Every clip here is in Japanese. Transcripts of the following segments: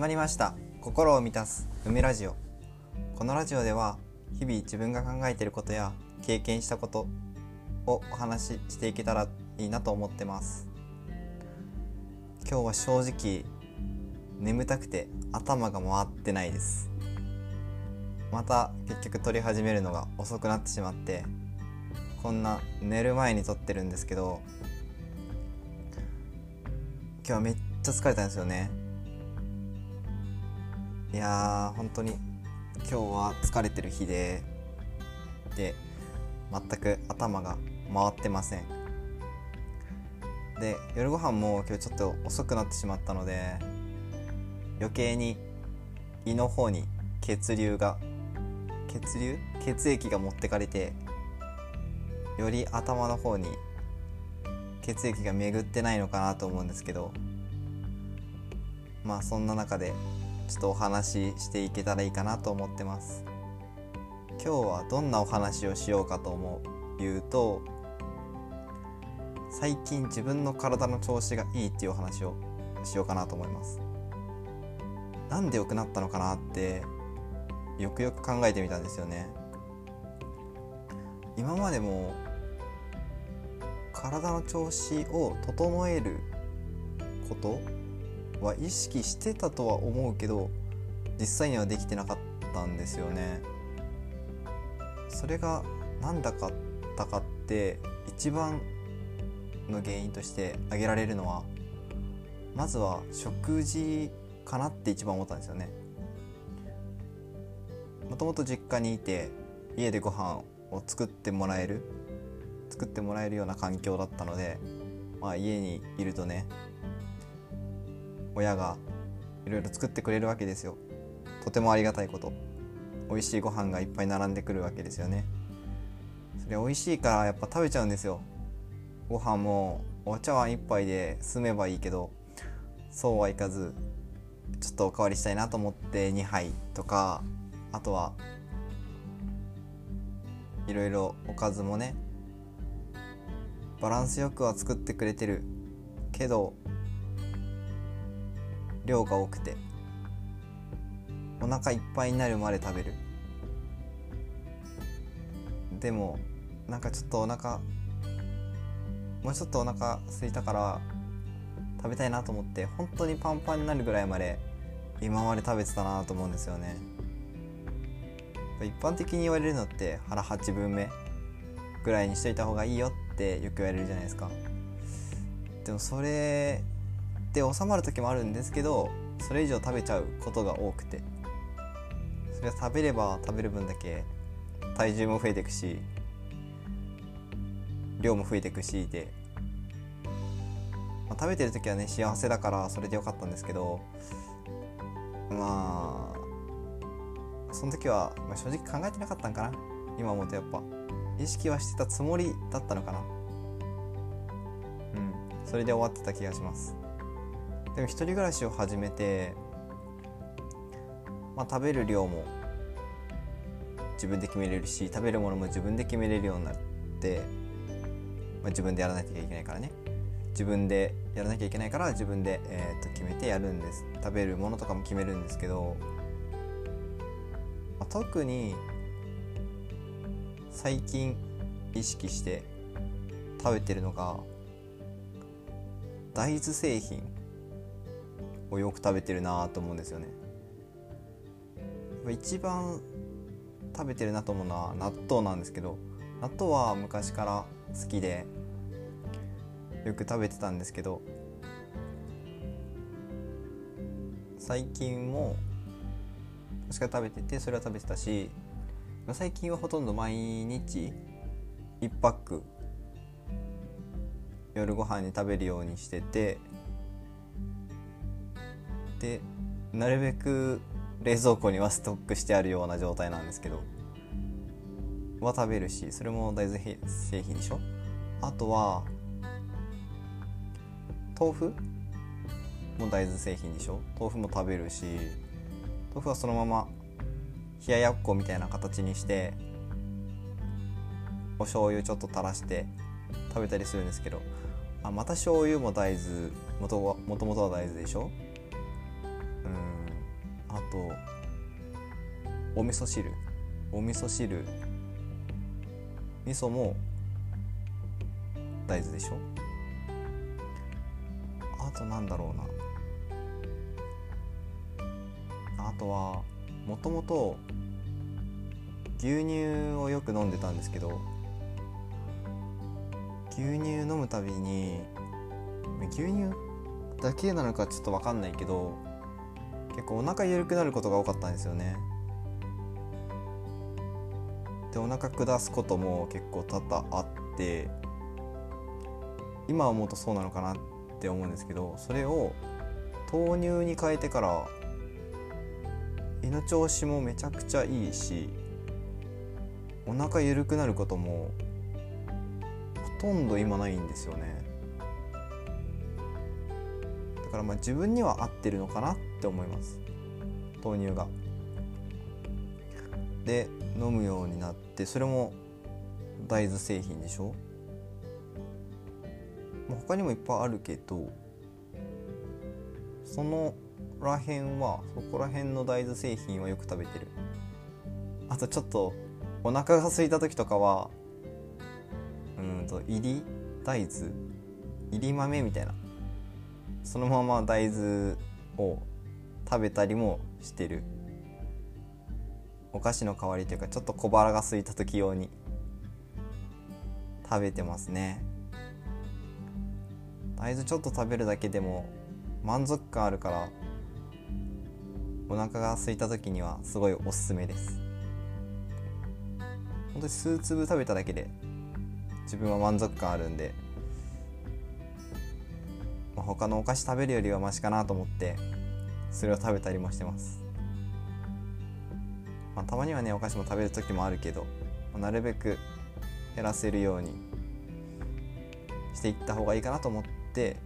まりました。心を満たす梅ラジオ。このラジオでは日々自分が考えていることや経験したことをお話ししていけたらいいなと思ってます。今日は正直眠たくて頭が回ってないです。また結局撮り始めるのが遅くなってしまってこんな寝る前に撮ってるんですけど今日はめっちゃ疲れたんですよね。いやー本当に。今日は疲れてる日でで全く頭が回ってません。で夜ご飯も今日ちょっと遅くなってしまったので余計に胃の方に血流が血流？血液が持ってかれてより頭の方に血液が巡ってないのかなと思うんですけどまあそんな中でちょっとお話ししていけたらいいかなと思ってます。今日はどんなお話をしようかと思う？言うと最近自分の体の調子がいいっていうお話をしようかなと思います。なんで良くなったのかなってよくよく考えてみたんですよね。今までも体の調子を整えることは意識してたとは思うけど実際にはできてなかったんですよね。それが何だかったかって一番の原因として挙げられるのはまずは食事かなって一番思ったんですよね。もともと実家にいて家でご飯を作ってもらえる作ってもらえるような環境だったので、まあ、家にいるとね親がいろいろ作ってくれるわけですよ。とてもありがたいこと。美味しいご飯がいっぱい並んでくるわけですよね。それ美味しいからやっぱ食べちゃうんですよ。ご飯もお茶碗一杯で済めばいいけどそうはいかずちょっとおかわりしたいなと思って2杯とかあとはいろいろおかずもねバランスよくは作ってくれてるけど量が多くて。お腹いっぱいになるまで食べる。でもなんかちょっとお腹もうちょっとお腹空いたから食べたいなと思って本当にパンパンになるぐらいまで今まで食べてたなと思うんですよね。一般的に言われるのって腹8分目ぐらいにしといた方がいいよってよく言われるじゃないですか。でもそれで収まる時もあるんですけどそれ以上食べちゃうことが多くて。それは食べれば食べる分だけ体重も増えていくし量も増えていくしで、まあ、食べてる時はね幸せだからそれでよかったんですけどまあその時は、まあ、正直考えてなかったんかな。今思うとやっぱ。意識はしてたつもりだったのかな。うん。それで終わってた気がします。でも一人暮らしを始めて、まあ、食べる量も自分で決めれるし食べるものも自分で決めれるようになってまあ、自分でやらなきゃいけないからね。自分でやらなきゃいけないから自分で、えー、と決めてやるんです。食べるものとかも決めるんですけど、まあ、特に最近意識して食べてるのが大豆製品。をよく食べてるなと思うんですよね。一番食べてるなと思うのは納豆なんですけど納豆は昔から好きでよく食べてたんですけど最近も昔から食べててそれは食べてたし最近はほとんど毎日1パック夜ご飯に食べるようにしててでなるべく冷蔵庫にはストックしてあるような状態なんですけどは食べるしそれも大豆製品でしょあとは豆腐も大豆製品でしょ豆腐も食べるし豆腐はそのまま冷ややっこみたいな形にしてお醤油ちょっと垂らして食べたりするんですけどあまた醤油も大豆もともとは大豆でしょ？あとお味噌汁。お味噌汁。味噌も大豆でしょ？あとなんだろうな。あとはもともと牛乳をよく飲んでたんですけど牛乳飲むたびに牛乳だけなのかちょっと分かんないけど結構お腹緩くなることが多かったんですよね。でお腹下すことも結構多々あって今思うとそうなのかなって思うんですけどそれを豆乳に変えてから胃の調子もめちゃくちゃいいしお腹緩くなることもほとんど今ないんですよね。からまあ自分には合ってるのかなって思います。豆乳が。で飲むようになってそれも大豆製品でしょ？他にもいっぱいあるけどそのらへんはそこら辺の大豆製品はよく食べてる。あとちょっとお腹が空いた時とかはうんと入り大豆？入り豆みたいな。そのまま大豆を食べたりもしてる。お菓子の代わりというかちょっと小腹が空いた時用に食べてますね。大豆ちょっと食べるだけでも満足感あるからお腹が空いた時にはすごいおすすめです。本当に数粒食べただけで自分は満足感あるんで、まあ、他のお菓子食べるよりはマシかなと思ってそれを食べたりもしてます。まあ、たまにはねお菓子も食べる時もあるけど、まあ、なるべく減らせるようにしていった方がいいかなと思って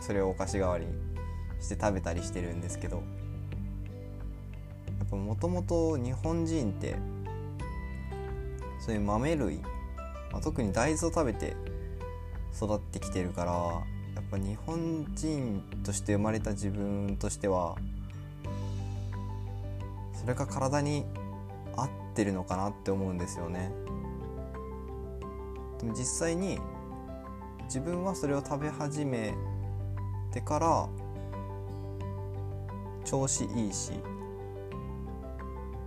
それをお菓子代わりにして食べたりしてるんですけどやっぱもともと日本人ってそういう豆類、まあ、特に大豆を食べて育ってきてるからぱ日本人として生まれた自分としてはそれが体に合ってるのかなって思うんですよね。でも実際に自分はそれを食べ始めてから調子いいし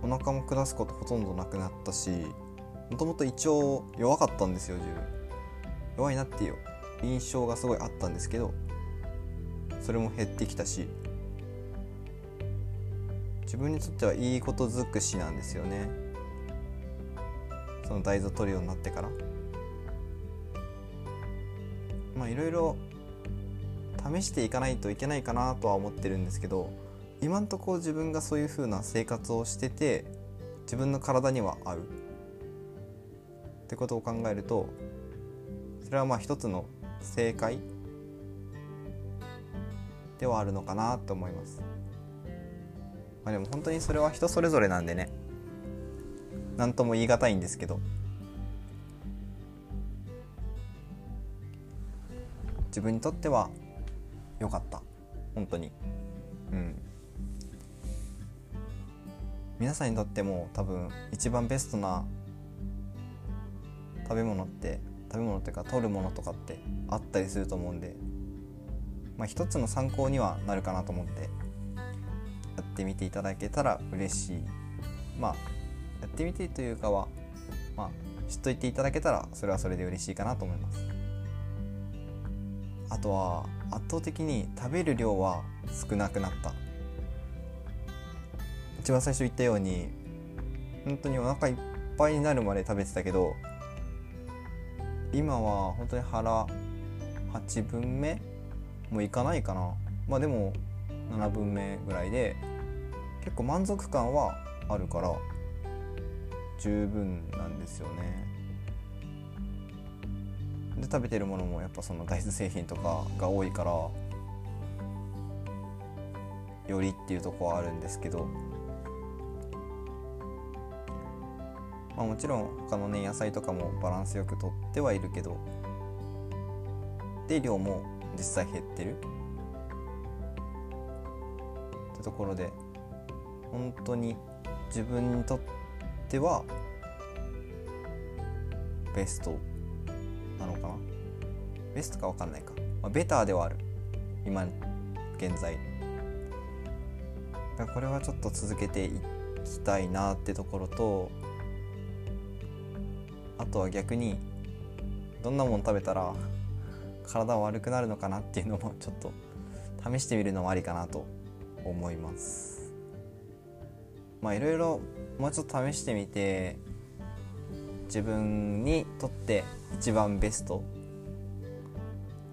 お腹も下すことほとんどなくなったしもともと胃腸弱かったんですよ自分。弱いなっていう印象がすごいあったんですけどそれも減ってきたし自分にとってはいいこと尽くしなんですよね。その大豆を取るようになってから。まあいろいろ試していかないといけないかなとは思ってるんですけど今んとこ自分がそういう風な生活をしてて自分の体には合うってことを考えるとそれはまあ一つの正解ではあるのかなと思います。まあ、でも本当にそれは人それぞれなんでね。何とも言い難いんですけど。自分にとっては良かった。本当に。うん。皆さんにとっても多分一番ベストな食べ物って食べ物っていうか取るものとかってあったりすると思うんでまあ一つの参考にはなるかなと思ってやってみていただけたら嬉しい。まあやってみてというかはまあ知っといていただけたらそれはそれで嬉しいかなと思います。あとは圧倒的に食べる量は少なくなった。一番最初言ったように本当にお腹いっぱいになるまで食べてたけど今は本当に腹8分目もいかないかな。まあでも7分目ぐらいで結構満足感はあるから十分なんですよね。で食べてるものもやっぱその大豆製品とかが多いからよりっていうとこはあるんですけどまあもちろん他のね野菜とかもバランスよくとってはいるけどで量も実際減ってる。ってところで本当に自分にとってはベストなのかな。ベストか分かんないか、まあ、ベターではある。今現在。これはちょっと続けていきたいなってところとあとは逆にどんなもの食べたら体悪くなるのかなっていうのもちょっと試してみるのもありかなと思います。まあいろいろもうちょっと試してみて自分にとって一番ベスト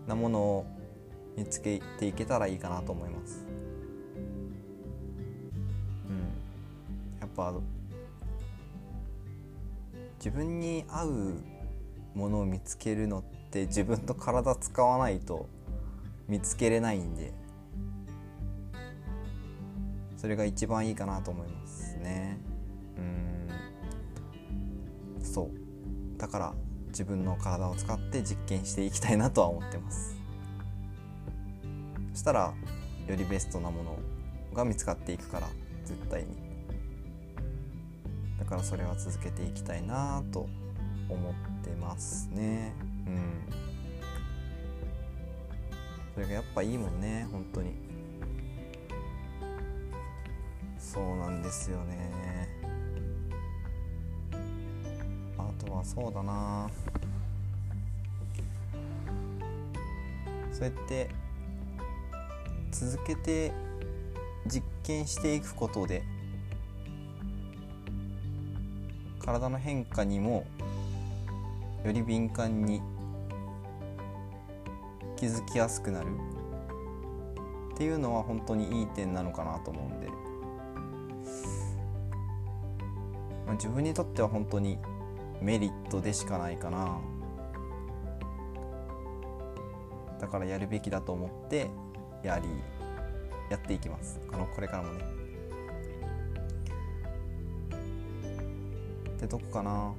なものを見つけていけたらいいかなと思います。うん。やっぱ自分に合うものを見つけるのって自分と体使わないと見つけれないんでそれが一番いいかなと思いますね。うん。そう。だから自分の体を使って実験していきたいなとは思ってます。そしたらよりベストなものが見つかっていくから絶対に。からそれは続けていきたいなと思ってますね。うん。それがやっぱいいもんね本当に。そうなんですよね。あとはそうだな。そうやって続けて実験していくことで体の変化にもより敏感に気づきやすくなる。っていうのは本当にいい点なのかなと思うんで、まあ、自分にとっては本当にメリットでしかないかな。だからやるべきだと思ってやりやっていきます。あのこれからもね。でどこかな。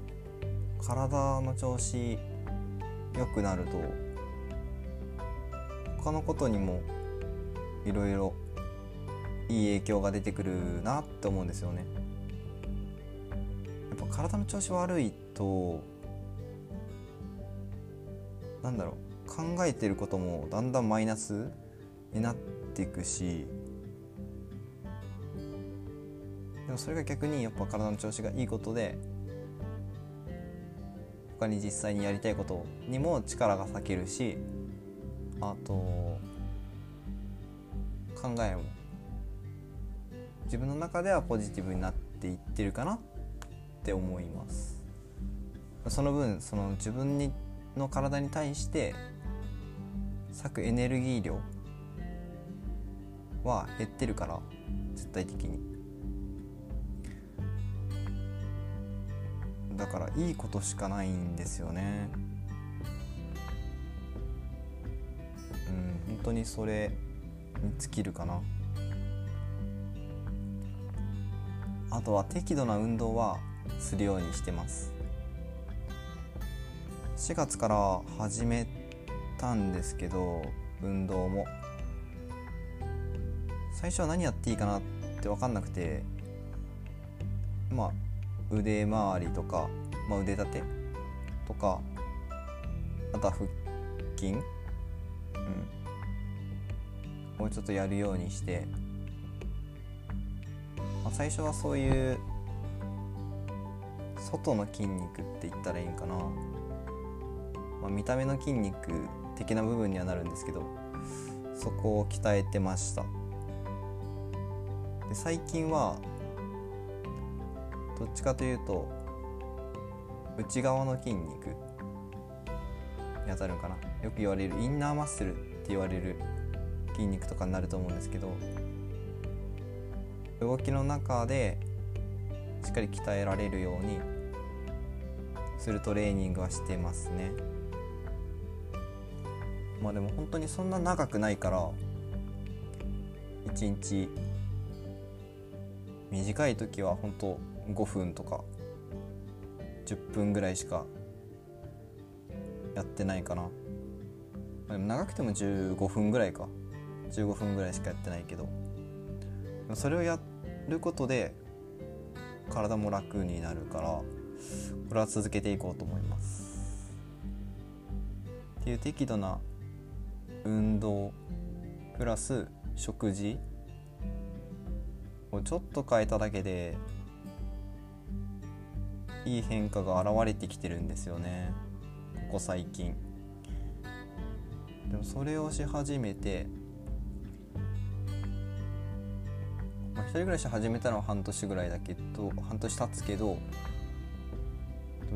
体の調子良くなると他のことにもいろいろいい影響が出てくるなって思うんですよね。やっぱ体の調子悪いとなんだろう考えてることもだんだんマイナスになっていくしそれが逆にやっぱ体の調子がいいことで他に実際にやりたいことにも力が割けるしあと考えも自分の中ではポジティブになっていってるかなって思います。その分その自分にの体に対して割くエネルギー量は減ってるから絶対的に。だからいいことしかないんですよね。うん本当にそれに尽きるかな。あとは適度な運動はするようにしてます。4月から始めたんですけど運動も。最初は何やっていいかなって分かんなくてまあ腕周りとか、まあ、腕立てとかあとは腹筋、うん、もうちょっとやるようにして、まあ、最初はそういう外の筋肉って言ったらいいんかな、まあ、見た目の筋肉的な部分にはなるんですけどそこを鍛えてました。で最近はどっちかというと内側の筋肉に当たるのかな。よく言われるインナーマッスルって言われる筋肉とかになると思うんですけど動きの中でしっかり鍛えられるようにするトレーニングはしてますね。まあでも本当にそんな長くないから1日短い時は本当5分とか10分ぐらいしかやってないかな。でも長くても15分ぐらいか。15分ぐらいしかやってないけど。それをやることで体も楽になるからこれは続けていこうと思います。っていう適度な運動プラス食事をちょっと変えただけでいい変化が現れてきてるんですよね。ここ最近。でもそれをし始めてまあ、一人暮らし始めたのは半年ぐらいだけど半年経つけど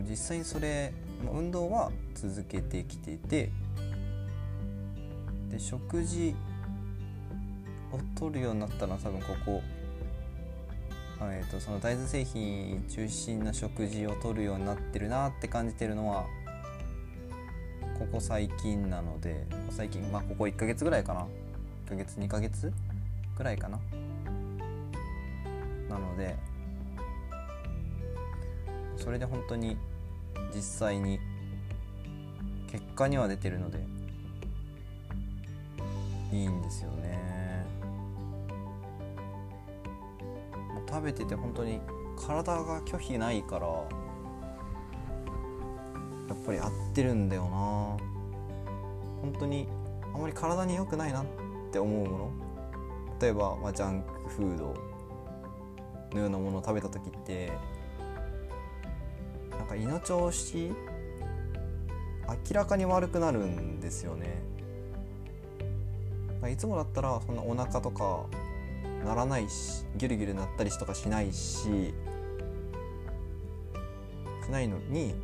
実際にそれ運動は続けてきててで食事を取るようになったのは多分ここ、えー、とその大豆製品中心な食事を取るようになってるなって感じてるのはここ最近なので最近まあここ1ヶ月ぐらいかな。1ヶ月2ヶ月ぐらいかな。なのでそれで本当に実際に結果には出てるのでいいんですよね。食べてて本当に体が拒否ないからやっぱり合ってるんだよな。本当にあまり体に良くないなって思うもの。例えば、まあ、ジャンクフードのようなものを食べた時ってなんか胃の調子明らかに悪くなるんですよね。いつもだったらそんなお腹とかならないしギュルギュルなったりとかしないししないのに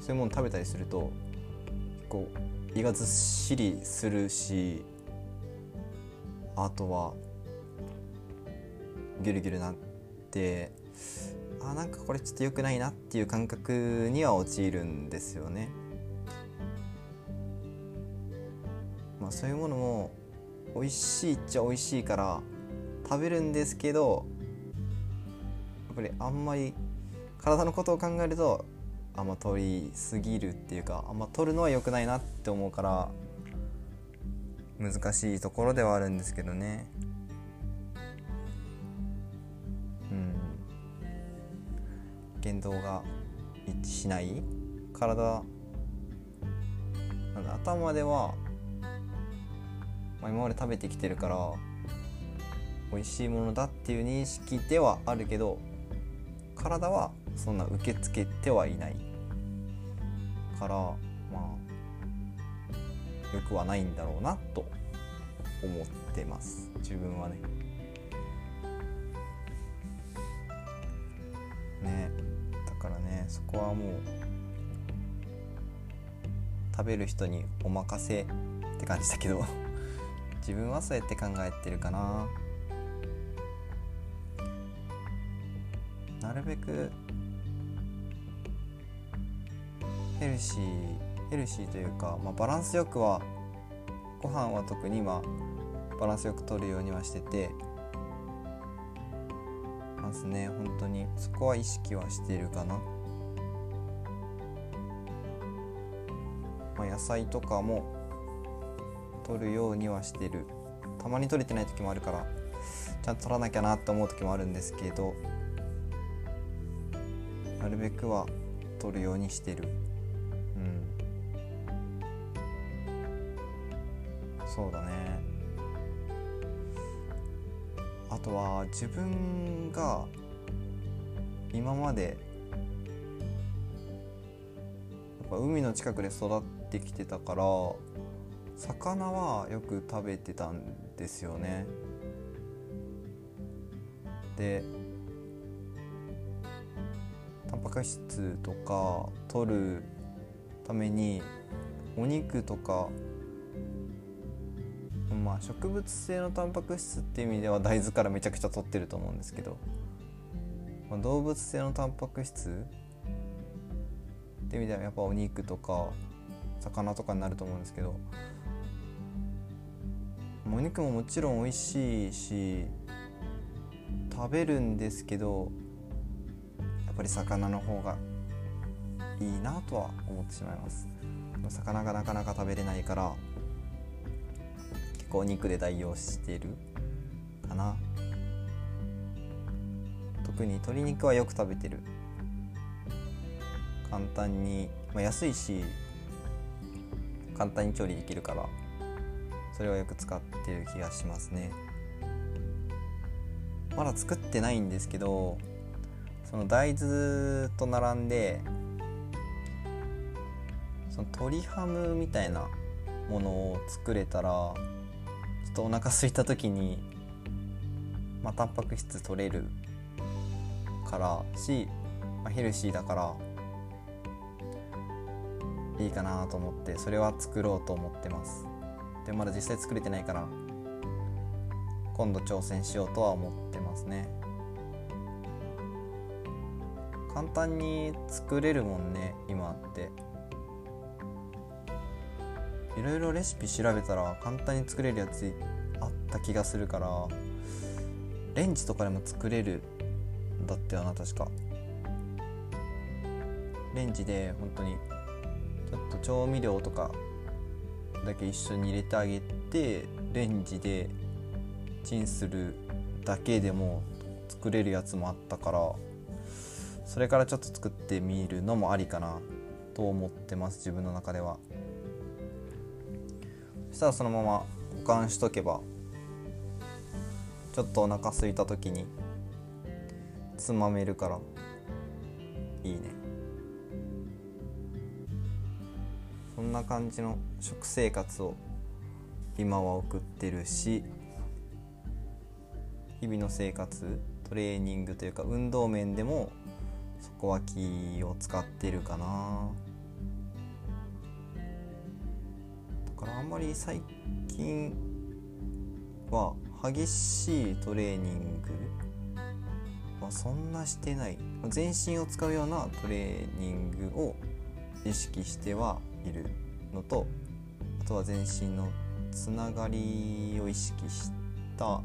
そういうもの食べたりするとこう胃がずっしりするしあとはギュルギュルなってあなんかこれちょっと良くないなっていう感覚には陥るんですよね。まあそういうものも美味しいっちゃ美味しいから食べるんですけどやっぱりあんまり体のことを考えるとあんま取りすぎるっていうかあんま取るのは良くないなって思うから難しいところではあるんですけどねうん。言動が一致しない体頭では、まあ、今まで食べてきてるから美味しいものだっていう認識ではあるけど体はそんな受け付けてはいない。からまあよくはないんだろうなと思ってます。自分はね。ねそこはもう食べる人にお任せって感じだけど自分はそうやって考えてるかな。なるべくヘルシーヘルシーというか、まあ、バランスよくはご飯は特に今バランスよく取るようにはしててますね本当にそこは意識はしてるかな。まあ、野菜とかも取るようにはしてるたまに取れてない時もあるからちゃんと取らなきゃなって思う時もあるんですけどなるべくは取るようにしてる。うん。そうだね。あとは自分が今まで海の近くで育ってきてたから魚はよく食べてたんですよね。でタンパク質とか取るためにお肉とかまあ植物性のタンパク質っていう意味では大豆からめちゃくちゃ取ってると思うんですけど、まあ、動物性のタンパク質っていう意味ではやっぱお肉とか魚とかになると思うんですけどお肉ももちろん美味しいし食べるんですけどぱり魚の方がいいなとは思ってしまいます。魚がなかなか食べれないから結構肉で代用してるかな。特に鶏肉はよく食べてる。簡単に、まあ、安いし簡単に調理できるからそれはよく使ってる気がしますね。まだ作ってないんですけどその大豆と並んでその鶏ハムみたいなものを作れたらちょっとお腹空いた時にまあタンパク質取れるからし、まあ、ヘルシーだからいいかなと思ってそれは作ろうと思ってます。でまだ実際作れてないから今度挑戦しようとは思ってますね。簡単に作れるもんね今って。いろいろレシピ調べたら簡単に作れるやつあった気がするからレンジとかでも作れるんだってよな確か。レンジで本当にちょっと調味料とかだけ一緒に入れてあげてレンジでチンするだけでも作れるやつもあったからそれからちょっと作ってみるのもありかなと思ってます自分の中では。そしたらそのまま保管しとけばちょっとお腹空いた時につまめるからいいね。そんな感じの食生活を今は送ってるし日々の生活トレーニングというか運動面でもそこは気を使ってるかな。だからあんまり最近は激しいトレーニングはそんなしてない。全身を使うようなトレーニングを意識してはいるのとあとは全身のつながりを意識した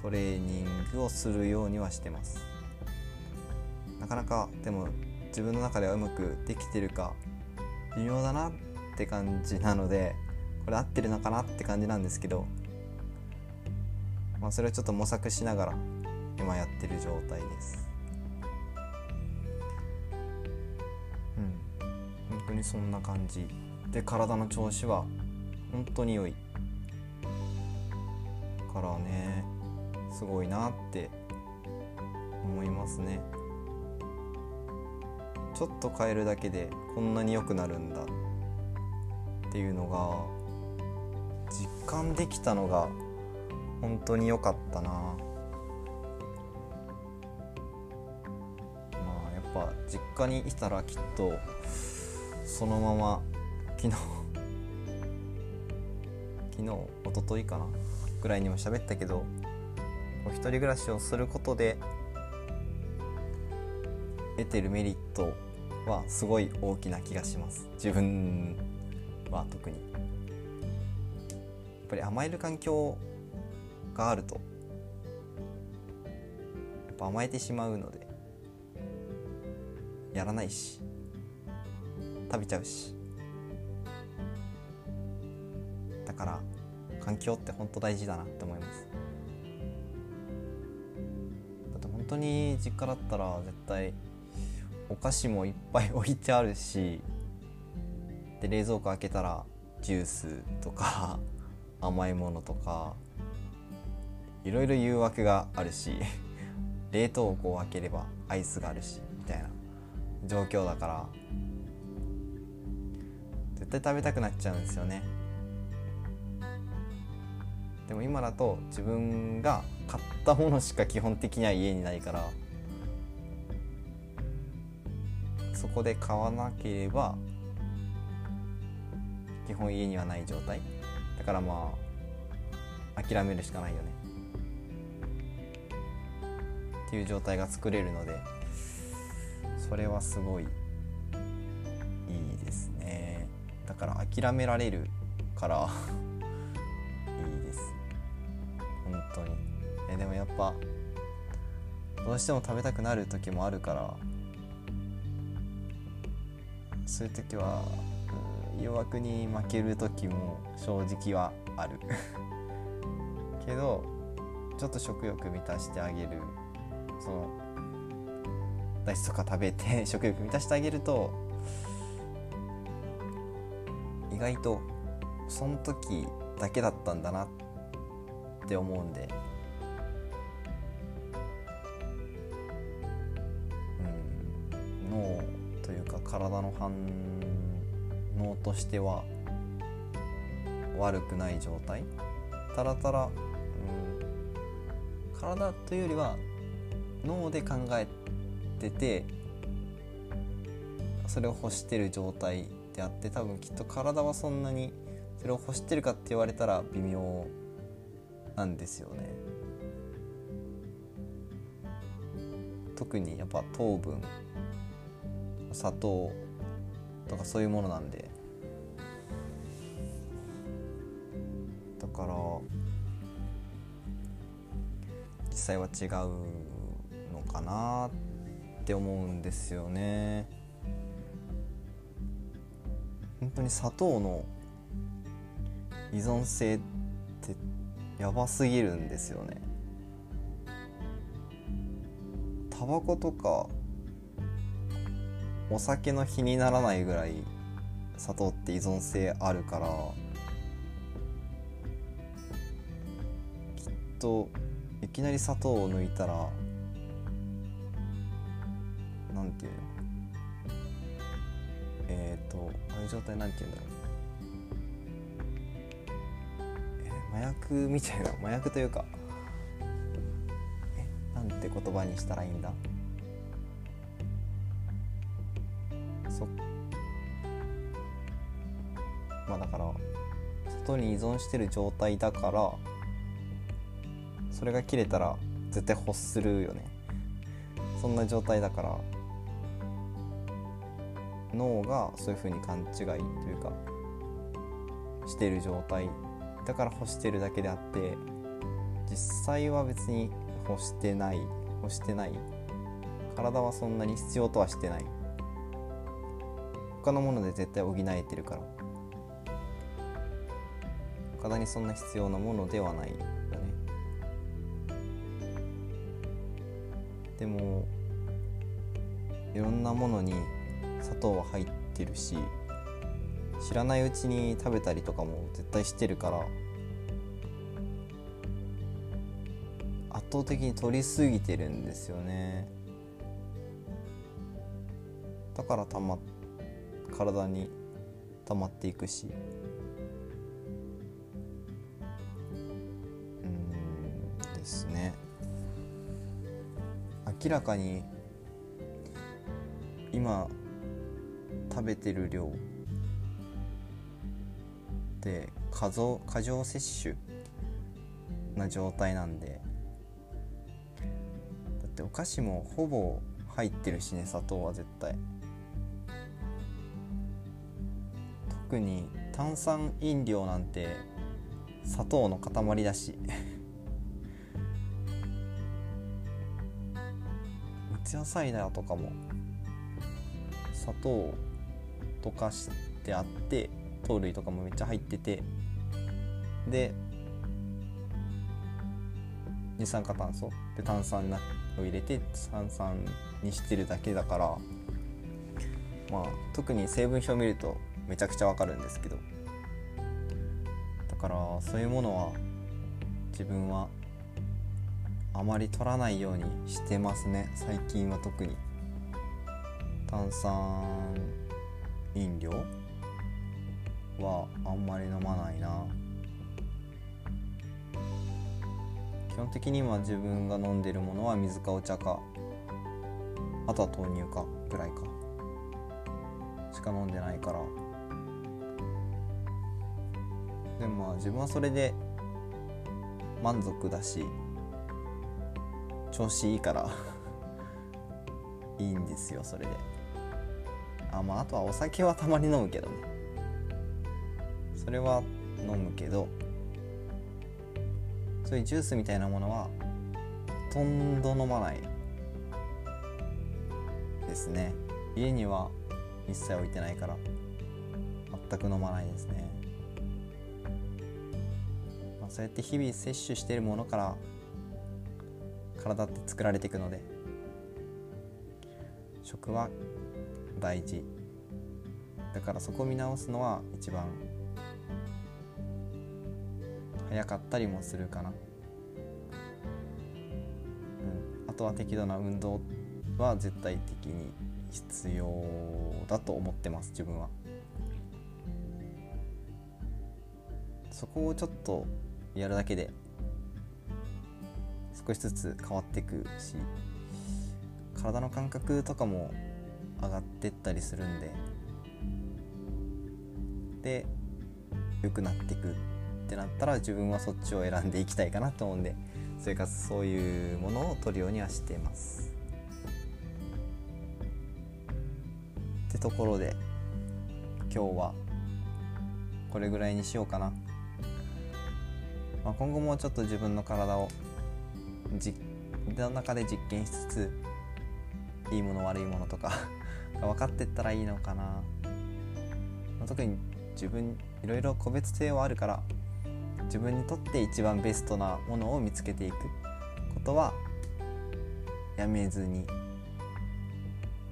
トレーニングをするようにはしてます。なかなかでも自分の中ではうまくできてるか微妙だなって感じなのでこれ合ってるのかなって感じなんですけど、まあ、それをちょっと模索しながら今やってる状態です。うん。本当にそんな感じ。で体の調子は本当に良い。からねすごいなって思いますね。ちょっと変えるだけでこんなに良くなるんだっていうのが実感できたのが本当に良かったな。まあやっぱ実家にいたらきっとそのまま昨日昨日一昨日かなぐらいにも喋ったけどお一人暮らしをすることで得てるメリットはすごい大きな気がします。自分は特に。やっぱり甘える環境があるとやっぱ甘えてしまうのでやらないし食べちゃうし。だから環境って本当大事だなって思います。だって本当に実家だったら絶対お菓子もいっぱい置いてあるしで冷蔵庫開けたらジュースとか甘いものとかいろいろ誘惑があるし冷凍庫を開ければアイスがあるしみたいな状況だから絶対食べたくなっちゃうんですよね。でも今だと自分が買ったものしか基本的には家にないからそこで買わなければ基本家にはない状態。だからまあ諦めるしかないよね。っていう状態が作れるのでそれはすごいいいですね。だから諦められるから いいです。本当に。えでもやっぱどうしても食べたくなる時もあるからそういう時は誘惑に負ける時も正直はある。けどちょっと食欲満たしてあげる。その大豆とか食べて 食欲満たしてあげると意外とその時だけだったんだなって思うんで。体の反応としては悪くない状態？たらたら、うん、体というよりは脳で考えててそれを欲してる状態であって多分きっと体はそんなにそれを欲してるかって言われたら微妙なんですよね。特にやっぱ糖分砂糖とかそういうものなんで。だから実際は違うのかなって思うんですよね。本当に砂糖の依存性ってやばすぎるんですよね。タバコとかお酒の日にならないぐらい砂糖って依存性あるからきっといきなり砂糖を抜いたらなんていうの？えっ、ー、とああいう状態なんて言うんだろう。麻薬みたいな麻薬というかえなんて言葉にしたらいいんだ？そまあだから外に依存してる状態だからそれが切れたら絶対欲するよね。そんな状態だから脳がそういうふうに勘違いというかしてる状態。だから干してるだけであって実際は別に干してない。干してない。体はそんなに必要とはしてない。他のもので絶対補えてるから。体にそんな必要なものではないよね。でもいろんなものに砂糖は入ってるし知らないうちに食べたりとかも絶対してるから圧倒的に取りすぎてるんですよね。だからたまって体に溜まっていくし。うんですね。明らかに今食べてる量って過剰過剰摂取な状態なんで。だってお菓子もほぼ入ってるしね砂糖は絶対。特に炭酸飲料なんて砂糖の塊だし。三ツ矢サイダーとかも砂糖を溶かしてあって糖類とかもめっちゃ入ってて。で二酸化炭素。で炭酸を入れて炭酸にしてるだけだから。まあ特に成分表を見るとめちゃくちゃわかるんですけど。だからそういうものは自分はあまり取らないようにしてますね。最近は特に。炭酸飲料はあんまり飲まないな。基本的には自分が飲んでるものは水かお茶かあとは豆乳かぐらいかしか飲んでないから。でもまあ自分はそれで満足だし調子いいからいいんですよそれで。あまああとはお酒はたまに飲むけどね。それは飲むけどそういうジュースみたいなものはほとんど飲まないですね。家には一切置いてないから全く飲まないですね、そうやって日々摂取しているものから体って作られていくので食は大事。だからそこを見直すのは一番早かったりもするかな、うん、あとは適度な運動は絶対的に必要だと思ってます自分は。そこをちょっとやるだけで少しずつ変わっていくし体の感覚とかも上がってったりするんでで良くなっていくってなったら自分はそっちを選んでいきたいかなと思うんで生活そういうものを取るようにはしています。ってところで今日はこれぐらいにしようかな、まあ、今後もちょっと自分の体を実の中で実験しつついいもの悪いものとか 分かってったらいいのかな、まあ、特に自分いろいろ個別性はあるから自分にとって一番ベストなものを見つけていくことはやめずに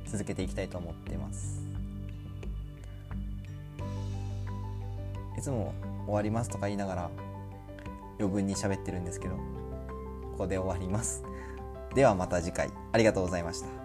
続けていきたいと思っています。いつも終わりますとか言いながら余分に喋ってるんですけどここで終わります。ではまた次回。ありがとうございました。